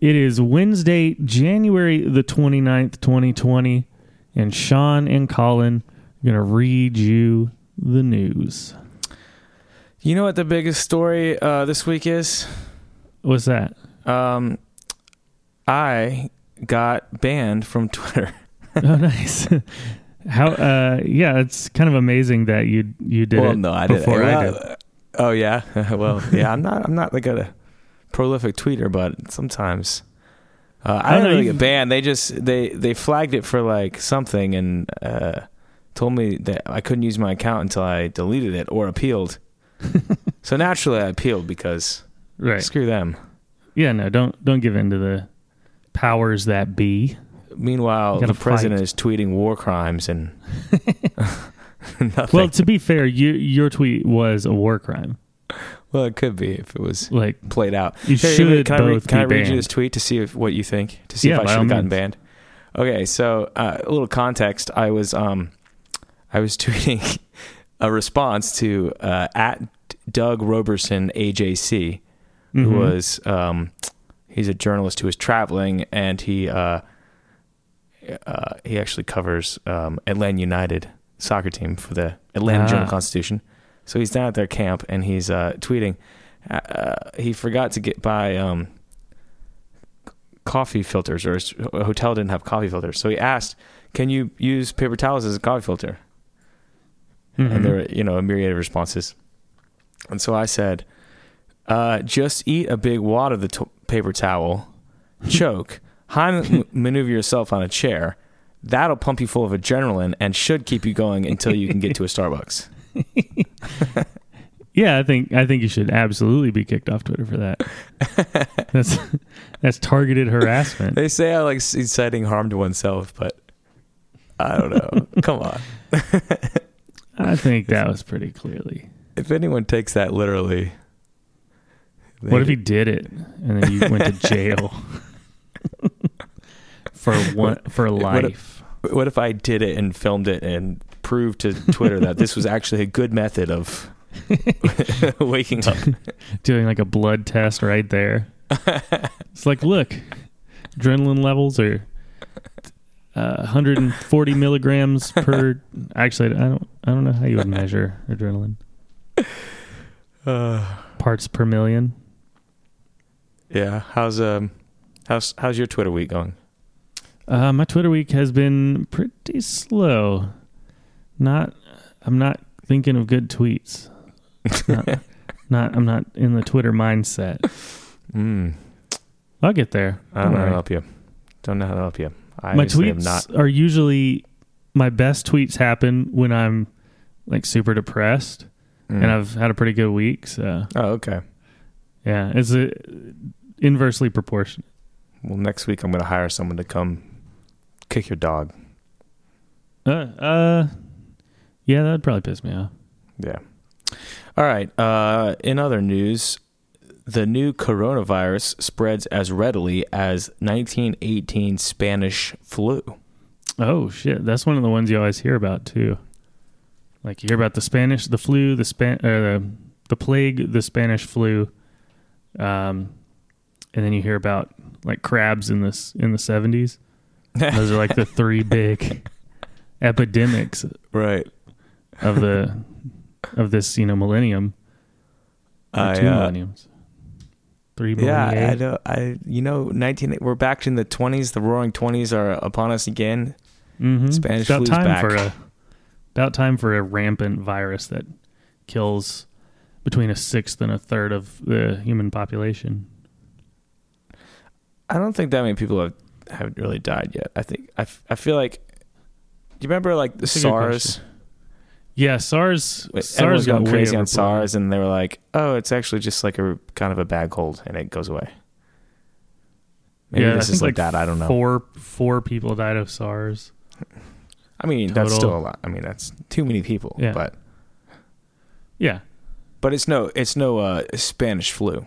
It is Wednesday, January the 29th, 2020, and Sean and Colin are going to read you the news. You know what the biggest story uh, this week is? What's that? Um, I got banned from Twitter. oh, nice. How? Uh, yeah, it's kind of amazing that you you did well, it no, I did. before I did. Well, Oh yeah. well, yeah. I'm not. I'm not like a prolific tweeter, but sometimes uh, I I don't know really get banned. They just they they flagged it for like something and uh, told me that I couldn't use my account until I deleted it or appealed. so naturally, I appealed because Right. screw them. Yeah. No. Don't don't give in to the powers that be. Meanwhile, the president fight. is tweeting war crimes and nothing. Well, to be fair, you, your tweet was a war crime. Well, it could be if it was Like played out. you Hey, should can I, read, both can I read you this tweet to see if, what you think? To see Yeah, if I should have gotten means. banned. Okay, so uh, a little context. I was um, I was tweeting a response to uh, at Doug Roberson AJC, who Mhm. was um, he's a journalist who was traveling and he uh, uh, he actually covers um, Atlanta United soccer team for the Atlanta Ah. Journal Constitution. So he's down at their camp and he's uh, tweeting. Uh, he forgot to get by um, coffee filters, or his hotel didn't have coffee filters. So he asked, "Can you use paper towels as a coffee filter?" Mhm. and there were you know a myriad of responses. And so I said, uh, "Just eat a big wad of the to- paper towel, choke, Heimlich maneuver yourself on a chair. That'll pump you full of adrenaline and should keep you going until you can get to a Starbucks." Yeah, I think I think you should absolutely be kicked off Twitter for that. that's that's targeted harassment. They say I like inciting harm to oneself, but I don't know. Come on. I think that was pretty clearly. If anyone takes that literally, What if he did it and then you went to jail for one for What if- life? What if I did it and filmed it and proved to Twitter that this was actually a good method of waking up? Doing like a blood test right there. It's like, look, adrenaline levels are uh, 140 milligrams per. Actually, I don't. I don't know how you would measure adrenaline. Uh, Parts per million. yeah. How's um, how's how's your Twitter week going? Uh, my Twitter week has been pretty slow. Not, I'm not thinking of good tweets. Not, not I'm not in the Twitter mindset. Mm, I'll get there. I don't know how to help you. Don't know how to help you. I my tweets are usually my best tweets happen when I'm like super depressed Mm. and I've had a pretty good week. So oh, okay. yeah, it's a, inversely proportionate. Well, next week I'm going to hire someone to come kick your dog. Uh, uh, yeah, that'd probably piss me off. Yeah. All right. Uh, in other news, the new coronavirus spreads as readily as 1918 Spanish flu. Oh shit, that's one of the ones you always hear about too. Like you hear about the Spanish, the flu, the span, uh, the, plague, the Spanish flu, um, and then you hear about like crabs in this in the seventies. Those are like the three big epidemics right. Of the of this you know millennium. I, two uh, millenniums. Three Yeah, I, millennia. know. I you know 19 we're back in the 20s. The roaring 20s are upon us again. Mhm. Spanish about flu's time back. for a about time for a rampant virus that kills between a sixth and a third of the human population. I don't think that many people have haven't really died yet. I think I, f- I feel like do you remember like the That's a good SARS? question. Yeah, SARS. SARS Everyone's got crazy on. SARS, and they were like, "Oh, it's actually just like a kind of a bad cold, and it goes away." Maybe yeah, this is think like, that. I don't know. Four four people died of SARS. I mean, that's still a lot. I mean, that's too many people. Yeah. But Yeah. but it's no it's no uh, Spanish flu.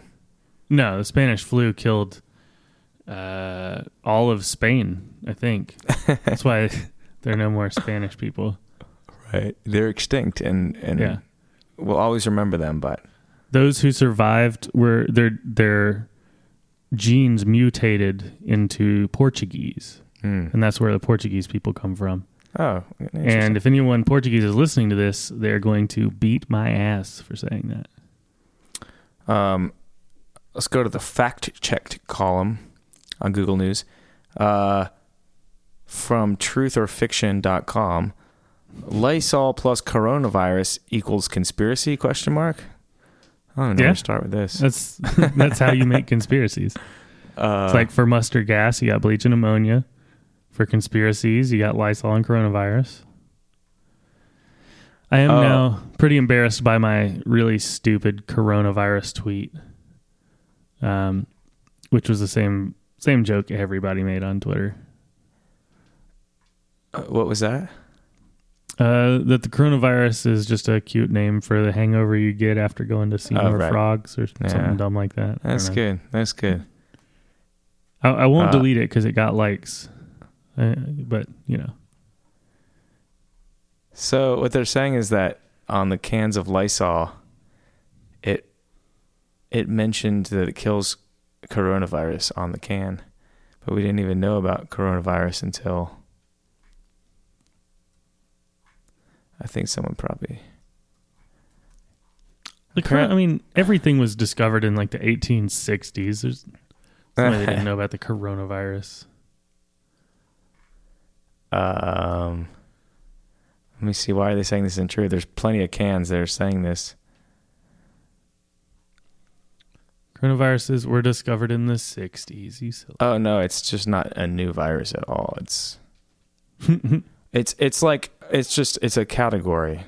No, the Spanish flu killed uh, all of Spain. I think that's why there are no more Spanish people. Right. They're extinct, and and Yeah. we'll always remember them. But those who survived were their their genes mutated into Portuguese, Hmm. and that's where the Portuguese people come from. Oh, And if anyone Portuguese is listening to this, they're going to beat my ass for saying that. Um, let's go to the fact checked column on Google News. Uh, from trutherfiction.com, Lysol plus coronavirus equals conspiracy? Question mark. I don't know Yeah. where to start with this. That's that's how you make conspiracies. Uh, It's like for mustard gas, you got bleach and ammonia. For conspiracies, you got Lysol and coronavirus. I am Oh. now pretty embarrassed by my really stupid coronavirus tweet, um, which was the same same joke everybody made on Twitter. uh, what was that? Uh, that the coronavirus is just a cute name for the hangover you get after going to see Oh, more right. frogs or Yeah. something dumb like that. That's good. That's good. I, I won't Uh, delete it because it got likes, uh, but you know. So what they're saying is that on the cans of Lysol, it it mentioned that it kills coronavirus on the can, but we didn't even know about coronavirus until I think someone probably The cor- I mean, everything was discovered in like the 1860s. There's no way they didn't know about the coronavirus. um let me see why are they saying this isn't true? There's plenty of cans that are saying this. Coronaviruses were discovered in the 60s. You silly. Oh no, it's just not a new virus at all. It's it's it's like it's just it's a category.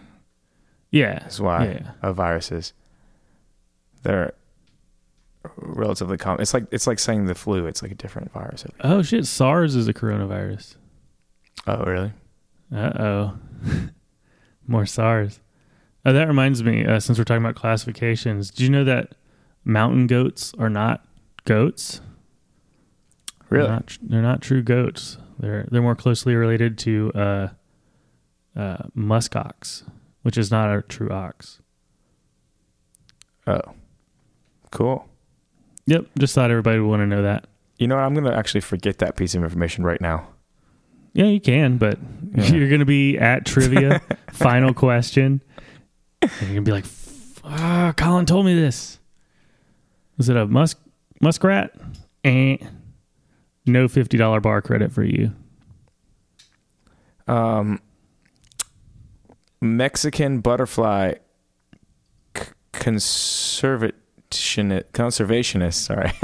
yeah. That's why Yeah. of viruses. They're relatively common. It's like it's like saying the flu. It's like a different virus. Oh shit, SARS is a coronavirus. Oh really? Uh oh. More SARS. Oh, that reminds me, uh, since we're talking about classifications, do you know that mountain goats are not goats? Really? They're not, they're not true goats. They're they're more closely related to uh, uh, musk ox, which is not a true ox. Oh, cool. Yep, just thought everybody would want to know that. You know what? I'm gonna actually forget that piece of information right now. Yeah, you can, but Yeah. you're gonna be at trivia, final question, and you're gonna be like, "Ah, Colin told me this." Was it a musk muskrat? Eh. No fifty dollar bar credit for you. Um, Mexican butterfly c- conservationist conservationist. Sorry,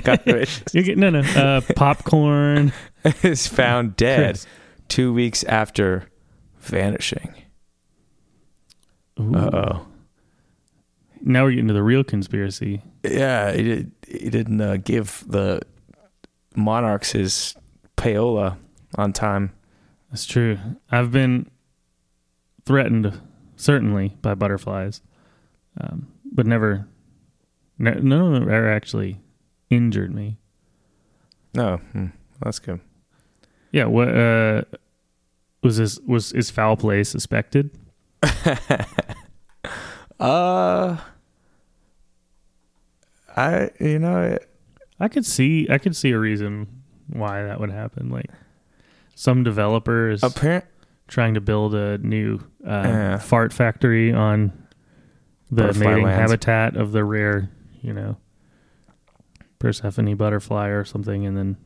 Conservationist You get no no uh, popcorn. is found dead Chris. two weeks after vanishing. Uh oh. Now we're getting to the real conspiracy. Yeah, he, did, he didn't uh, give the monarchs his payola on time. That's true. I've been threatened, certainly, by butterflies, um, but never, no, none of them ever actually injured me. No, hmm, that's good. Yeah. What uh, was this? Was is foul play suspected? Uh, I you know it, I could see. I could see a reason why that would happen. Like some developers apparent. Trying to build a new uh, Yeah. fart factory on the mating lands. habitat of the rare, you know, Persephone butterfly or something, and then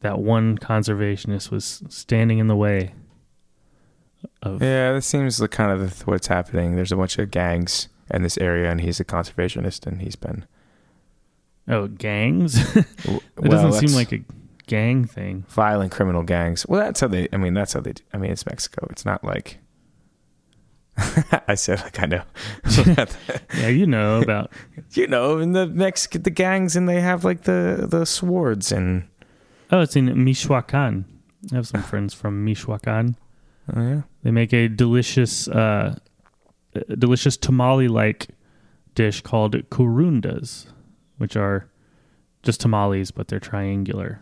that one conservationist was standing in the way of. Yeah, that seems like kind of the, what's happening. There's a bunch of gangs in this area, and he's a conservationist, and he's been. Oh, gangs! it doesn't seem like a gang thing. violent criminal gangs. Well, that's how they. I mean, that's how they. do- I mean, it's Mexico. It's not like. I said like I know. Yeah, you know about. you know, in the Mexican the gangs, and they have like the the swords and. Oh, it's in Michoacan. I have some friends from Michoacan. Oh yeah. They make a delicious, uh, delicious tamale-like dish called corundas, which are just tamales, but they're triangular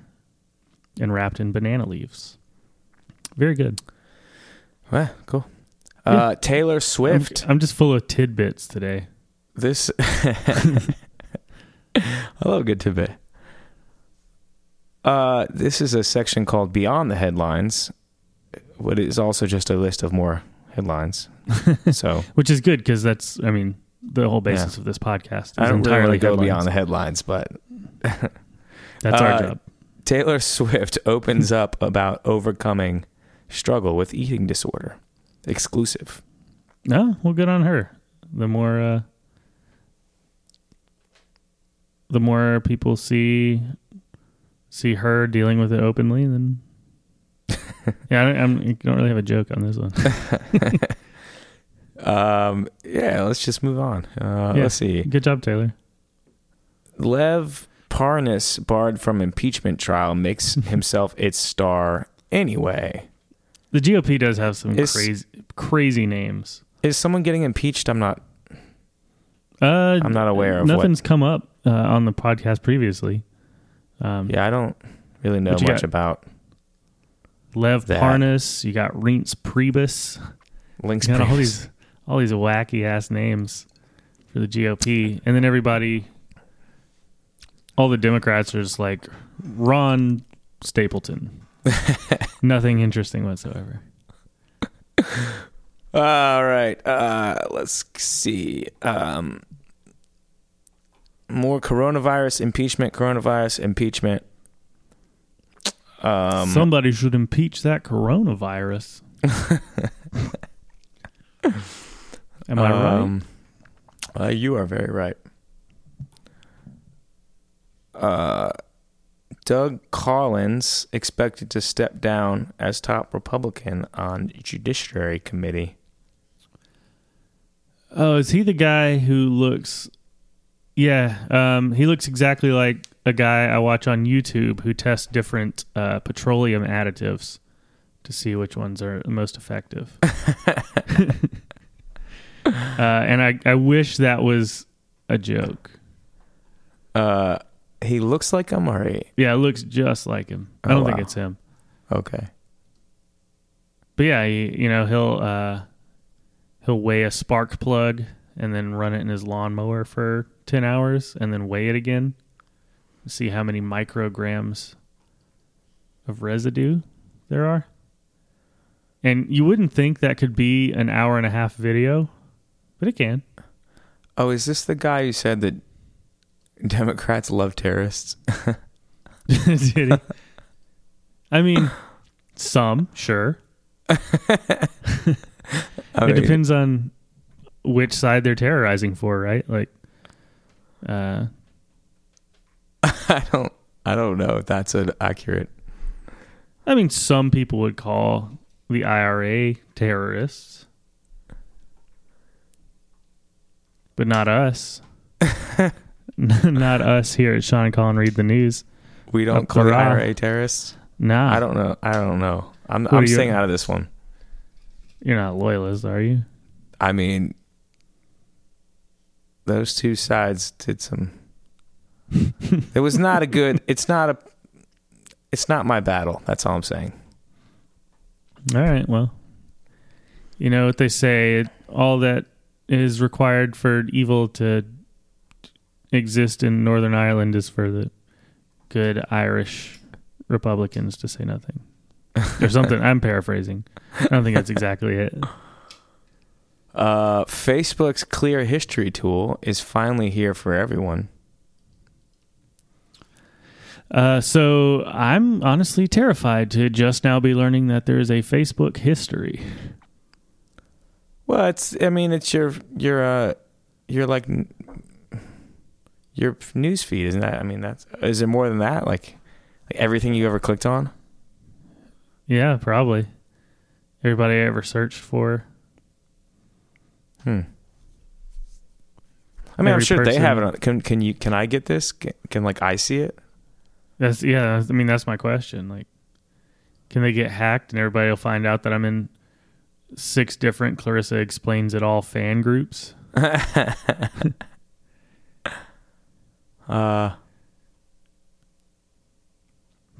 and wrapped in banana leaves. Very good. Well, cool. Uh, Taylor I'm, Swift. I'm just full of tidbits today. This I love good tidbit. Uh, this is a section called Beyond the Headlines, what is also just a list of more headlines. so Which is good because that's, I mean, the whole basis of this podcast is I don't really entirely to go headlines. beyond the headlines, but That's our Uh, job. Taylor Swift opens up about overcoming struggle with eating disorder. Exclusive. No, well, good on her. The more, uh, the more people see see her dealing with it openly, then yeah, I don't, I'm, I don't really have a joke on this one. Um, yeah, let's just move on. Uh, Yeah. Let's see. Good job, Taylor. Lev Parnas, barred from impeachment trial, makes himself its star anyway. The GOP does have some Is- crazy crazy names. Is someone getting impeached? I'm not. Uh, I'm not aware of what- Nothing's come up uh, on the podcast previously. Um, Yeah, I don't really know What you much got? about Lev That. Parnas. You got Reince Priebus. links. You got all these all these wacky ass names for the GOP, and then everybody, all the Democrats are just like Ron Stapleton. Nothing interesting whatsoever. All right. Uh, let's see. Um, more coronavirus impeachment. Coronavirus impeachment. Um, Somebody should impeach that coronavirus. Am I right? um, uh, you are very right. Uh, Doug Collins expected to step down as top Republican on Judiciary Committee. Oh, is he the guy who looks? Yeah, um, he looks exactly like a guy I watch on YouTube who tests different uh, petroleum additives to see which ones are most effective. uh, and I, I wish that was a joke. Uh, he looks like him, or he? Yeah, it looks just like him. I Oh, don't think wow. it's him, Okay. but yeah, he, you know he'll uh, he'll weigh a spark plug and then run it in his lawnmower for ten hours and then weigh it again, see how many micrograms of residue there are. And you wouldn't think that could be an hour and a half video, but it can. Oh, is this the guy who said that Democrats love terrorists? Did he? I mean, some, sure. I it mean, depends on which side they're terrorizing for, right? Like, uh, I don't. I don't know if that's an accurate. I mean, some people would call the IRA terrorists, but not us. not us here at Sean Colin Read the News. We don't the. IRA terrorists. Nah, I don't know. I don't know. I'm. Who I'm are you- staying out of this one. You're not loyalist, are you? I mean, those two sides did some. it was not a good. It's not a. It's not my battle. That's all I'm saying. All right. Well, you know what they say. All that is required for evil to exist in Northern Ireland is for the good Irish Republicans to say nothing, or something. I'm paraphrasing. I don't think that's exactly it. Uh, Facebook's Clear History tool is finally here for everyone. Uh, so I'm honestly terrified to just now be learning that there is a Facebook history. Well, it's. I mean, it's your your uh, your like your news feed, isn't that? I mean, that's. Is it more than that? Like, like everything you ever clicked on? Yeah, probably. Everybody I ever searched for. Hmm. I mean, I'm Every sure they have it. On, can can you? Can I get this? Can, can like I see it? That's yeah. I mean, that's my question. Like, can they get hacked and everybody will find out that I'm in six different Clarissa explains it all fan groups? Uh,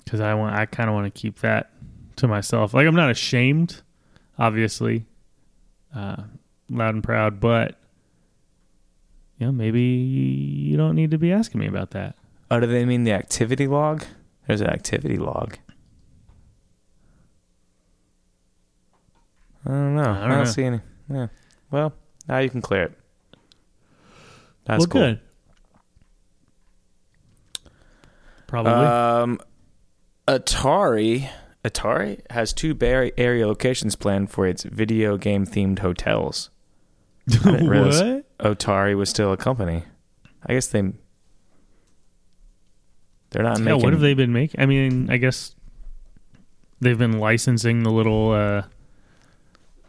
Because I want, I kind of want to keep that to myself. Like, I'm not ashamed, obviously, uh, loud and proud, but you know, maybe you don't need to be asking me about that. Oh, do they mean the activity log? There's an activity log. I don't know. I I don't, don't know. see any. Yeah. Well, now you can clear it. That's well, cool. good. Probably. Um, Atari Atari has two Bay Area locations planned for its video game themed hotels. What? Atari was still a company. I guess they they're not making. Yeah, making. what have they been making? I mean, I guess they've been licensing the little uh,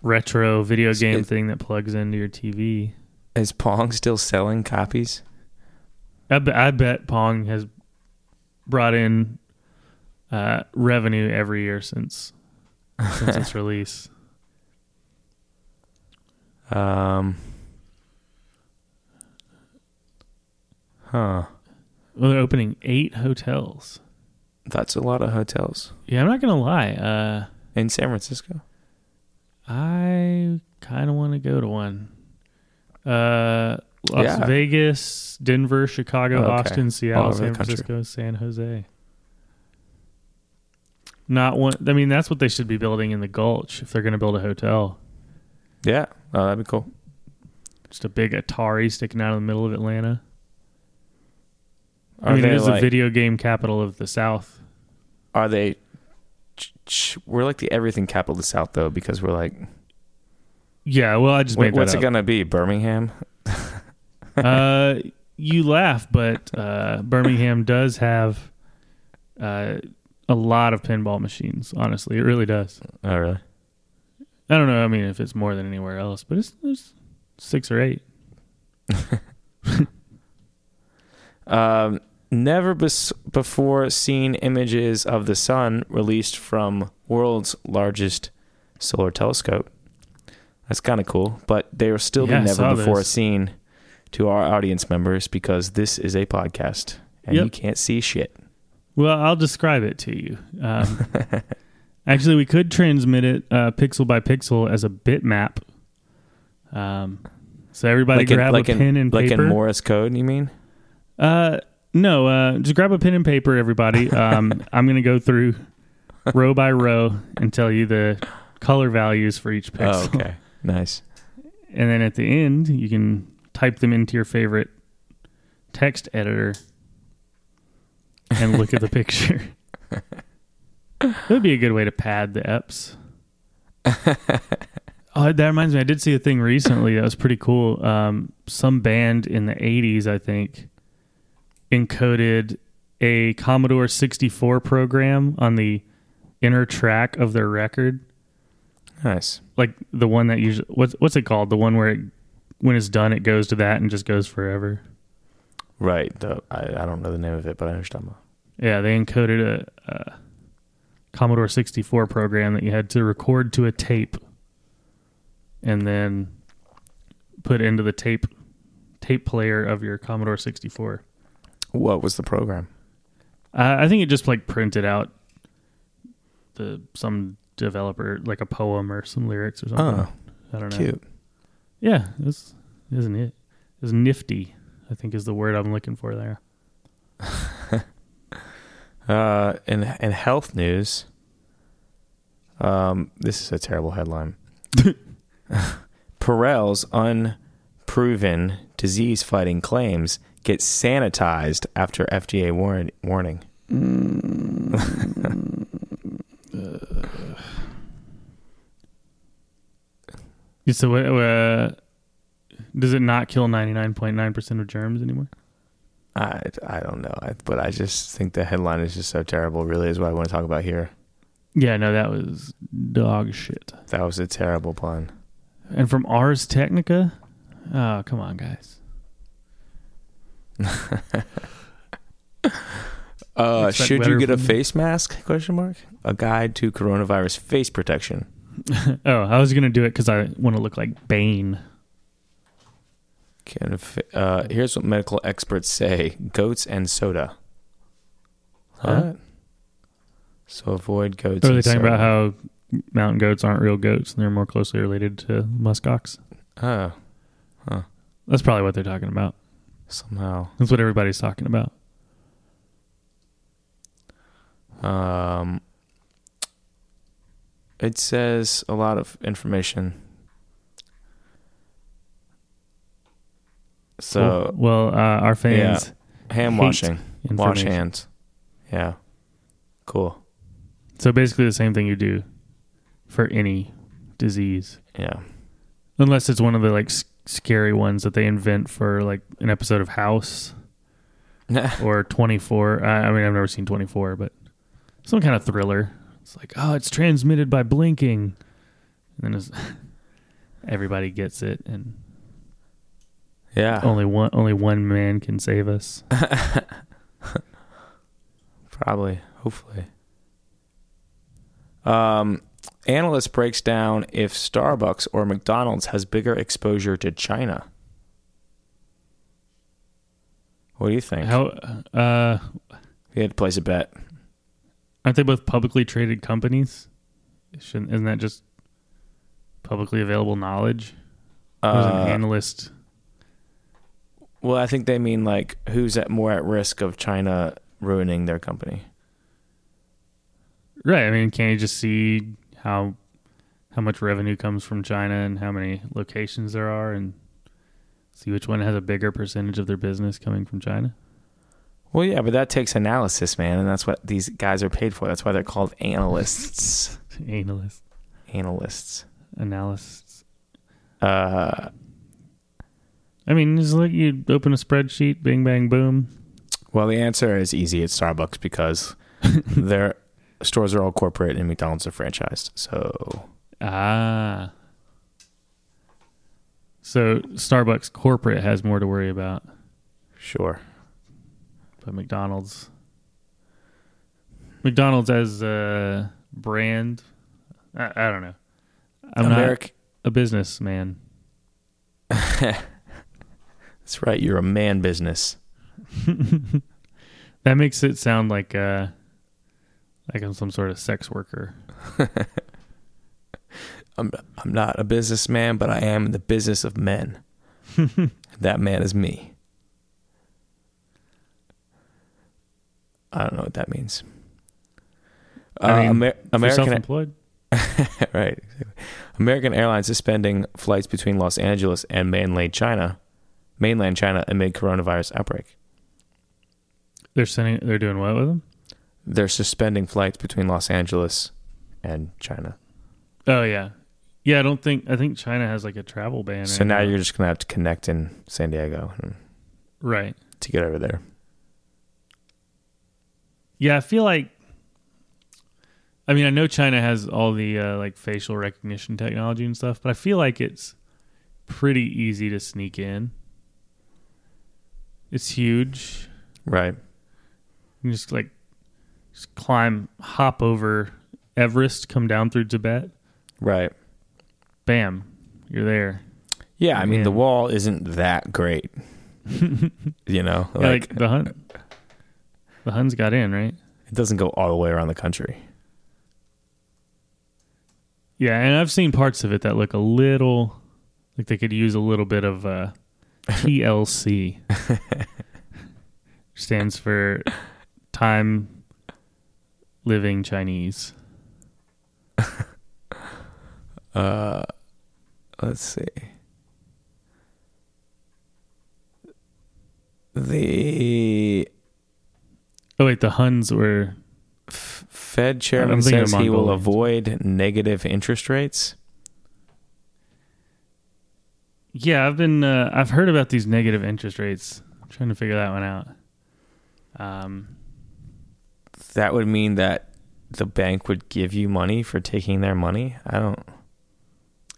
retro video game It- thing that plugs into your TV. Is Pong still selling copies? I, be, I bet Pong has brought in uh, revenue every year since since its release. Um. Huh. Well, they're opening eight hotels. That's a lot of hotels Yeah, I'm not gonna lie. Uh, in San Francisco. I kind of want to go to one. Uh, Las Yeah. Vegas, Denver, Chicago, Oh, okay. Austin, Seattle, San country. Francisco, San Jose. Not one. I mean, that's what they should be building in the Gulch if they're going to build a hotel. Yeah. Oh, that'd be cool. Just a big Atari sticking out in the middle of Atlanta. Are I mean, it is like, the video game capital of the South. Are they? We're like the everything capital of the South, though, because we're like, Yeah, well, I just wait, made that what's it up. gonna be? Birmingham? uh, you laugh, but uh, Birmingham does have uh, a lot of pinball machines. Honestly, it really does. Oh, really? I don't know. I mean, if it's more than anywhere else, but it's, it's six or eight. Um, never bes- before seen images of the sun released from world's largest solar telescope. That's kind of cool, but they will still Yeah, be never before this. seen to our audience members because this is a podcast and Yep. you can't see shit. Well, I'll describe it to you. Um, actually, we could transmit it uh, pixel by pixel as a bitmap. Um, so everybody like in, grab like a in, pen and like paper. in Morse code, you mean? Uh, no, uh, just grab a pen and paper, everybody. Um, I'm going to go through row by row and tell you the color values for each pixel. Oh, okay. Nice. And then at the end, you can type them into your favorite text editor and look at the picture. That would be a good way to pad the EPs. oh, that reminds me. I did see a thing recently that was pretty cool. Um, some band in the 80s, I think, encoded a Commodore 64 program on the inner track of their record Nice. like the one that usually what's what's it called? The one where it, when it's done, it goes to that and just goes forever. Right. The, I, I don't know the name of it, but I understand. Yeah, they encoded a, a Commodore 64 program that you had to record to a tape, and then put into the tape tape player of your Commodore 64. What was the program? Uh, I think it just like printed out the some developer like a poem or some lyrics or something. Oh, I don't know. cute. Yeah, it's isn't it? It's nifty. I think is the word I'm looking for there. Uh, in in health news, um, this is a terrible headline. Purell's unproven disease-fighting claims get sanitized after FDA warn- warning. So, uh, does it not kill 99.9% of germs anymore? I, I don't know, I, but I just think the headline is just so terrible. Really, is what I want to talk about here. Yeah, no, that was dog shit. That was a terrible pun. And from Ars Technica? Oh, come on, guys. Uh, should you get a from face mask? Question mark. A guide to coronavirus face protection. oh, I was going to do it because I want to look like Bane. Can uh, here's what medical experts say: goats and soda. Huh? What? So avoid goats. Are they talking about how mountain goats aren't real goats and they're more closely related to muskox? Oh, huh. That's probably what they're talking about. somehow. That's what everybody's talking about. It says a lot of information. So well, uh, our fans hand washing, wash hands. Yeah, cool. So basically, the same thing you do for any disease, Yeah, unless it's one of the like s- scary ones that they invent for like an episode of House or Twenty Four. I, I mean, I've never seen Twenty Four, but some kind of thriller. It's like, oh, it's transmitted by blinking, and then everybody gets it, and yeah. only one only one man can save us. Probably, hopefully. Um, analyst breaks down if Starbucks or McDonald's has bigger exposure to China. What do you think? How uh, you had to place a bet. Aren't they both publicly traded companies? Shouldn't isn't that just publicly available knowledge? Is an Uh, analyst well, I think they mean like who's at more at risk of China ruining their company. Right. I mean, can you just see how how much revenue comes from China and how many locations there are, and see which one has a bigger percentage of their business coming from China? Well, yeah, but that takes analysis, man, and that's what these guys are paid for. That's why they're called analysts. analysts. analysts. analysts. Uh, I mean, just like you open a spreadsheet, bing bang boom. well, the answer is easy. It's Starbucks because their stores are all corporate and McDonald's are franchised. So Ah. So Starbucks corporate has more to worry about, sure. But McDonald's. McDonald's as a brand, I, I don't know. I'm not a businessman. That's right. You're a man business. That makes it sound like uh like I'm some sort of sex worker. I'm I'm not a businessman, but I am in the business of men. that man is me. I don't know what that means. Uh, I mean, Amer- American self-employed. right. American Airlines suspending flights between Los Angeles and mainland China, mainland China amid coronavirus outbreak. They're sending. They're doing what with them? They're suspending flights between Los Angeles and China. Oh yeah, yeah. I don't think. I think China has like a travel ban. So right now you're just gonna have to connect in San Diego right. to get over there. Yeah, I feel like. I mean, I know China has all the uh, like facial recognition technology and stuff, but I feel like it's pretty easy to sneak in. It's huge. Right. You just like just climb, hop over Everest, come down through Tibet, Right. bam, you're there. Yeah, I mean the wall isn't that great. you know, Yeah, like, like the Hun, the Huns got in, right? it doesn't go all the way around the country. Yeah, and I've seen parts of it that look a little like they could use a little bit of uh, TLC. Stands for time living Chinese. Uh let's see. The Oh wait, the Huns were F- Fed chairman says he will avoid negative interest rates. Yeah, I've been uh, I've heard about these negative interest rates. I'm trying to figure that one out. Um That would mean that the bank would give you money for taking their money. I don't.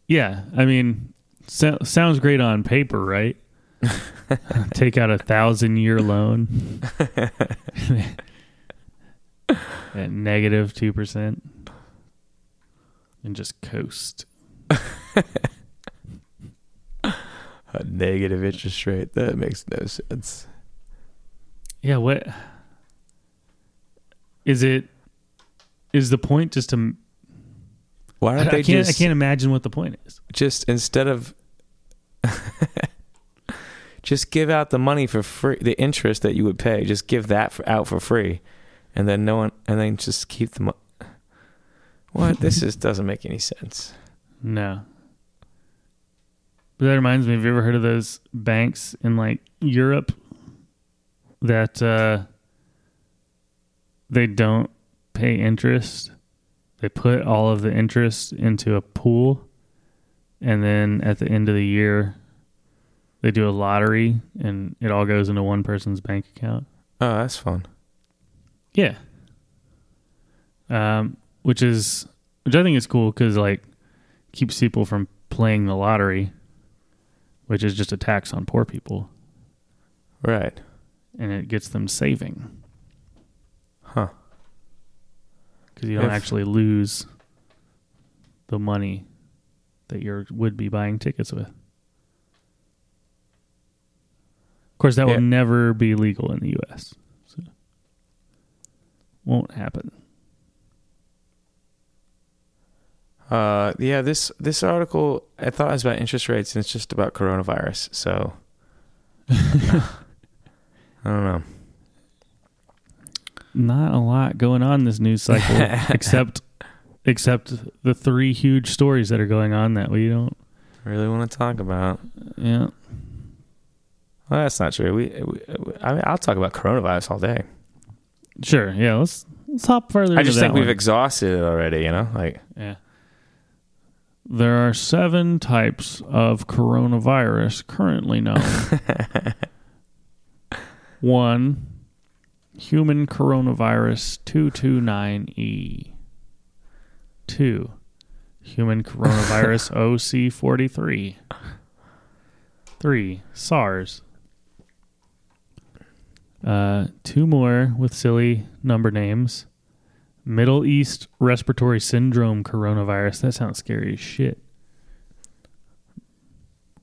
yeah, I mean so, sounds great on paper, right? Take out a thousand year loan at negative two percent and just coast. A negative interest rate. That makes no sense. Yeah, what is it? Is the point just to? Why don't I they can't. just I can't imagine what the point is. just instead of just give out the money for free, the interest that you would pay, just give that for, out for free, and then no one, and then just keep the. Mo- What? This is doesn't make any sense. No. But that reminds me, have you ever heard of those banks in like Europe that uh they don't pay interest? They put all of the interest into a pool and then at the end of the year they do a lottery and it all goes into one person's bank account. Oh, that's fun. Yeah. Um, which is which I think is cool because like keeps people from playing the lottery, which is just a tax on poor people, Right. and it gets them saving Huh. because you don't If- actually lose the money that you would be buying tickets with. Of course, that Yeah. will never be legal in the U.S. So won't happen. Uh, yeah. This this article I thought it was about interest rates, and it's just about coronavirus. So I don't know. not a lot going on this news cycle except except the three huge stories that are going on that we don't Really want to talk about? yeah Well, that's not true. We, we I mean, I'll talk about coronavirus all day. sure yeah let's let's hop further I just think we've one. exhausted it already. You know, like yeah there are seven types of coronavirus currently known one human coronavirus 229e two human coronavirus oc43 three SARS uh, two more with silly number names Middle East Respiratory Syndrome coronavirus. That sounds scary as shit.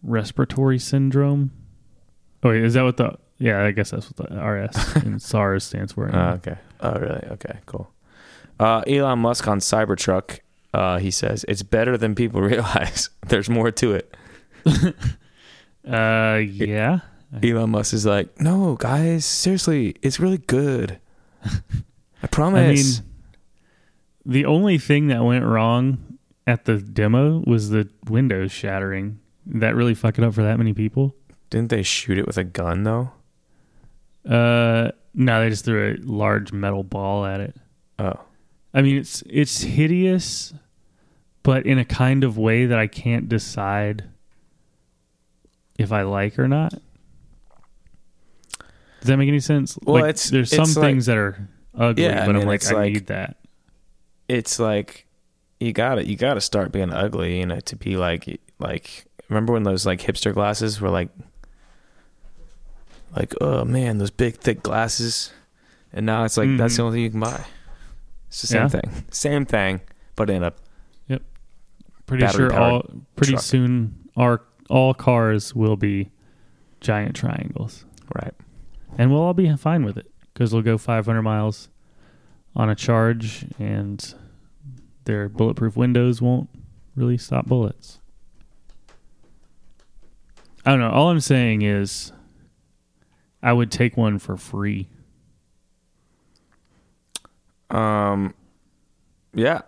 Respiratory syndrome? Oh, wait, is that what the. Yeah, I guess that's what the RS and SARS stands for. Oh, okay. Oh, really? Okay, cool. Uh, Elon Musk on Cybertruck, uh, he says it's better than people realize. There's more to it. Uh, yeah. Elon Musk is like, no, guys, seriously, it's really good. I promise. I mean, the only thing that went wrong at the demo was the windows shattering. That really fuck it up for that many people? Didn't they shoot it with a gun though? Uh, no, they just threw a large metal ball at it. Oh, I mean, it's it's hideous, but in a kind of way that I can't decide if I like or not. Does that make any sense? Well, like, it's- there's it's some like- things that are ugly, Yeah, I but mean, I'm like, I like- need that. it's like you got to You got to start being ugly, you know, to be like like. Remember when those like hipster glasses were like, like oh man, those big thick glasses, and now it's like that's the Mhm. only thing you can buy. It's the same Yeah. thing, same thing, but in a yep. Pretty sure all pretty truck. soon our all cars will be giant triangles, right. And we'll all be fine with it because they'll go 500 miles on a charge, and their bulletproof windows won't really stop bullets. I don't know. All I'm saying is, I would take one for free. Um, yeah,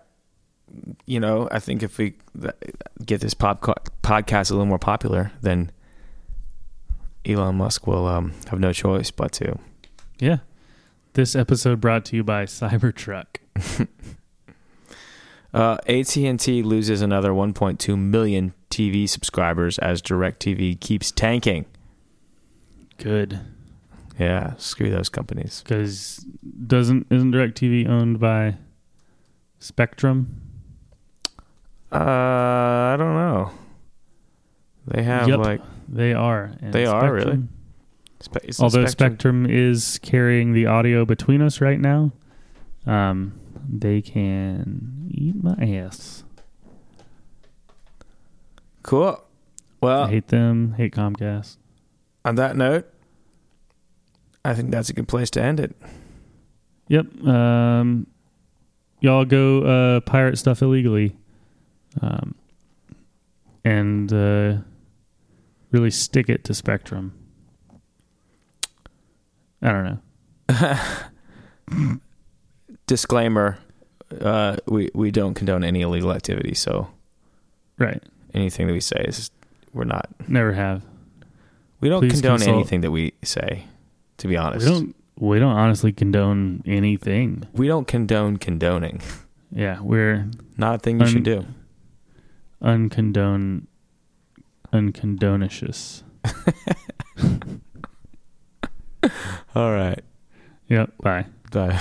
you know, I think if we get this pop podcast a little more popular, then Elon Musk will um, have no choice but to. Yeah. This episode brought to you by Cybertruck. Uh, AT&T loses another 1.2 million TV subscribers as DirecTV keeps tanking. Good. Yeah, screw those companies. Because doesn't isn't DirecTV owned by Spectrum? Uh, I don't know. They have Yep. like They are. And They are, really? Spe- Although Spectrum is carrying the audio between us right now, um, they can eat my ass. Cool. Well, I hate them. Hate Comcast. on that note, I think that's a good place to end it. Yep. Um, y'all go uh, pirate stuff illegally, um, and uh, really stick it to Spectrum. I don't know. Disclaimer: uh, we we don't condone any illegal activity. So Right. anything that we say is we're not. Never have. We don't Please condone consult- anything that we say. To be honest, We don't. We don't honestly condone anything. we don't condone condoning. Yeah, we're Not a thing you Un- should do. uncondone, uncondonicious. All right. Yep. Bye. Bye.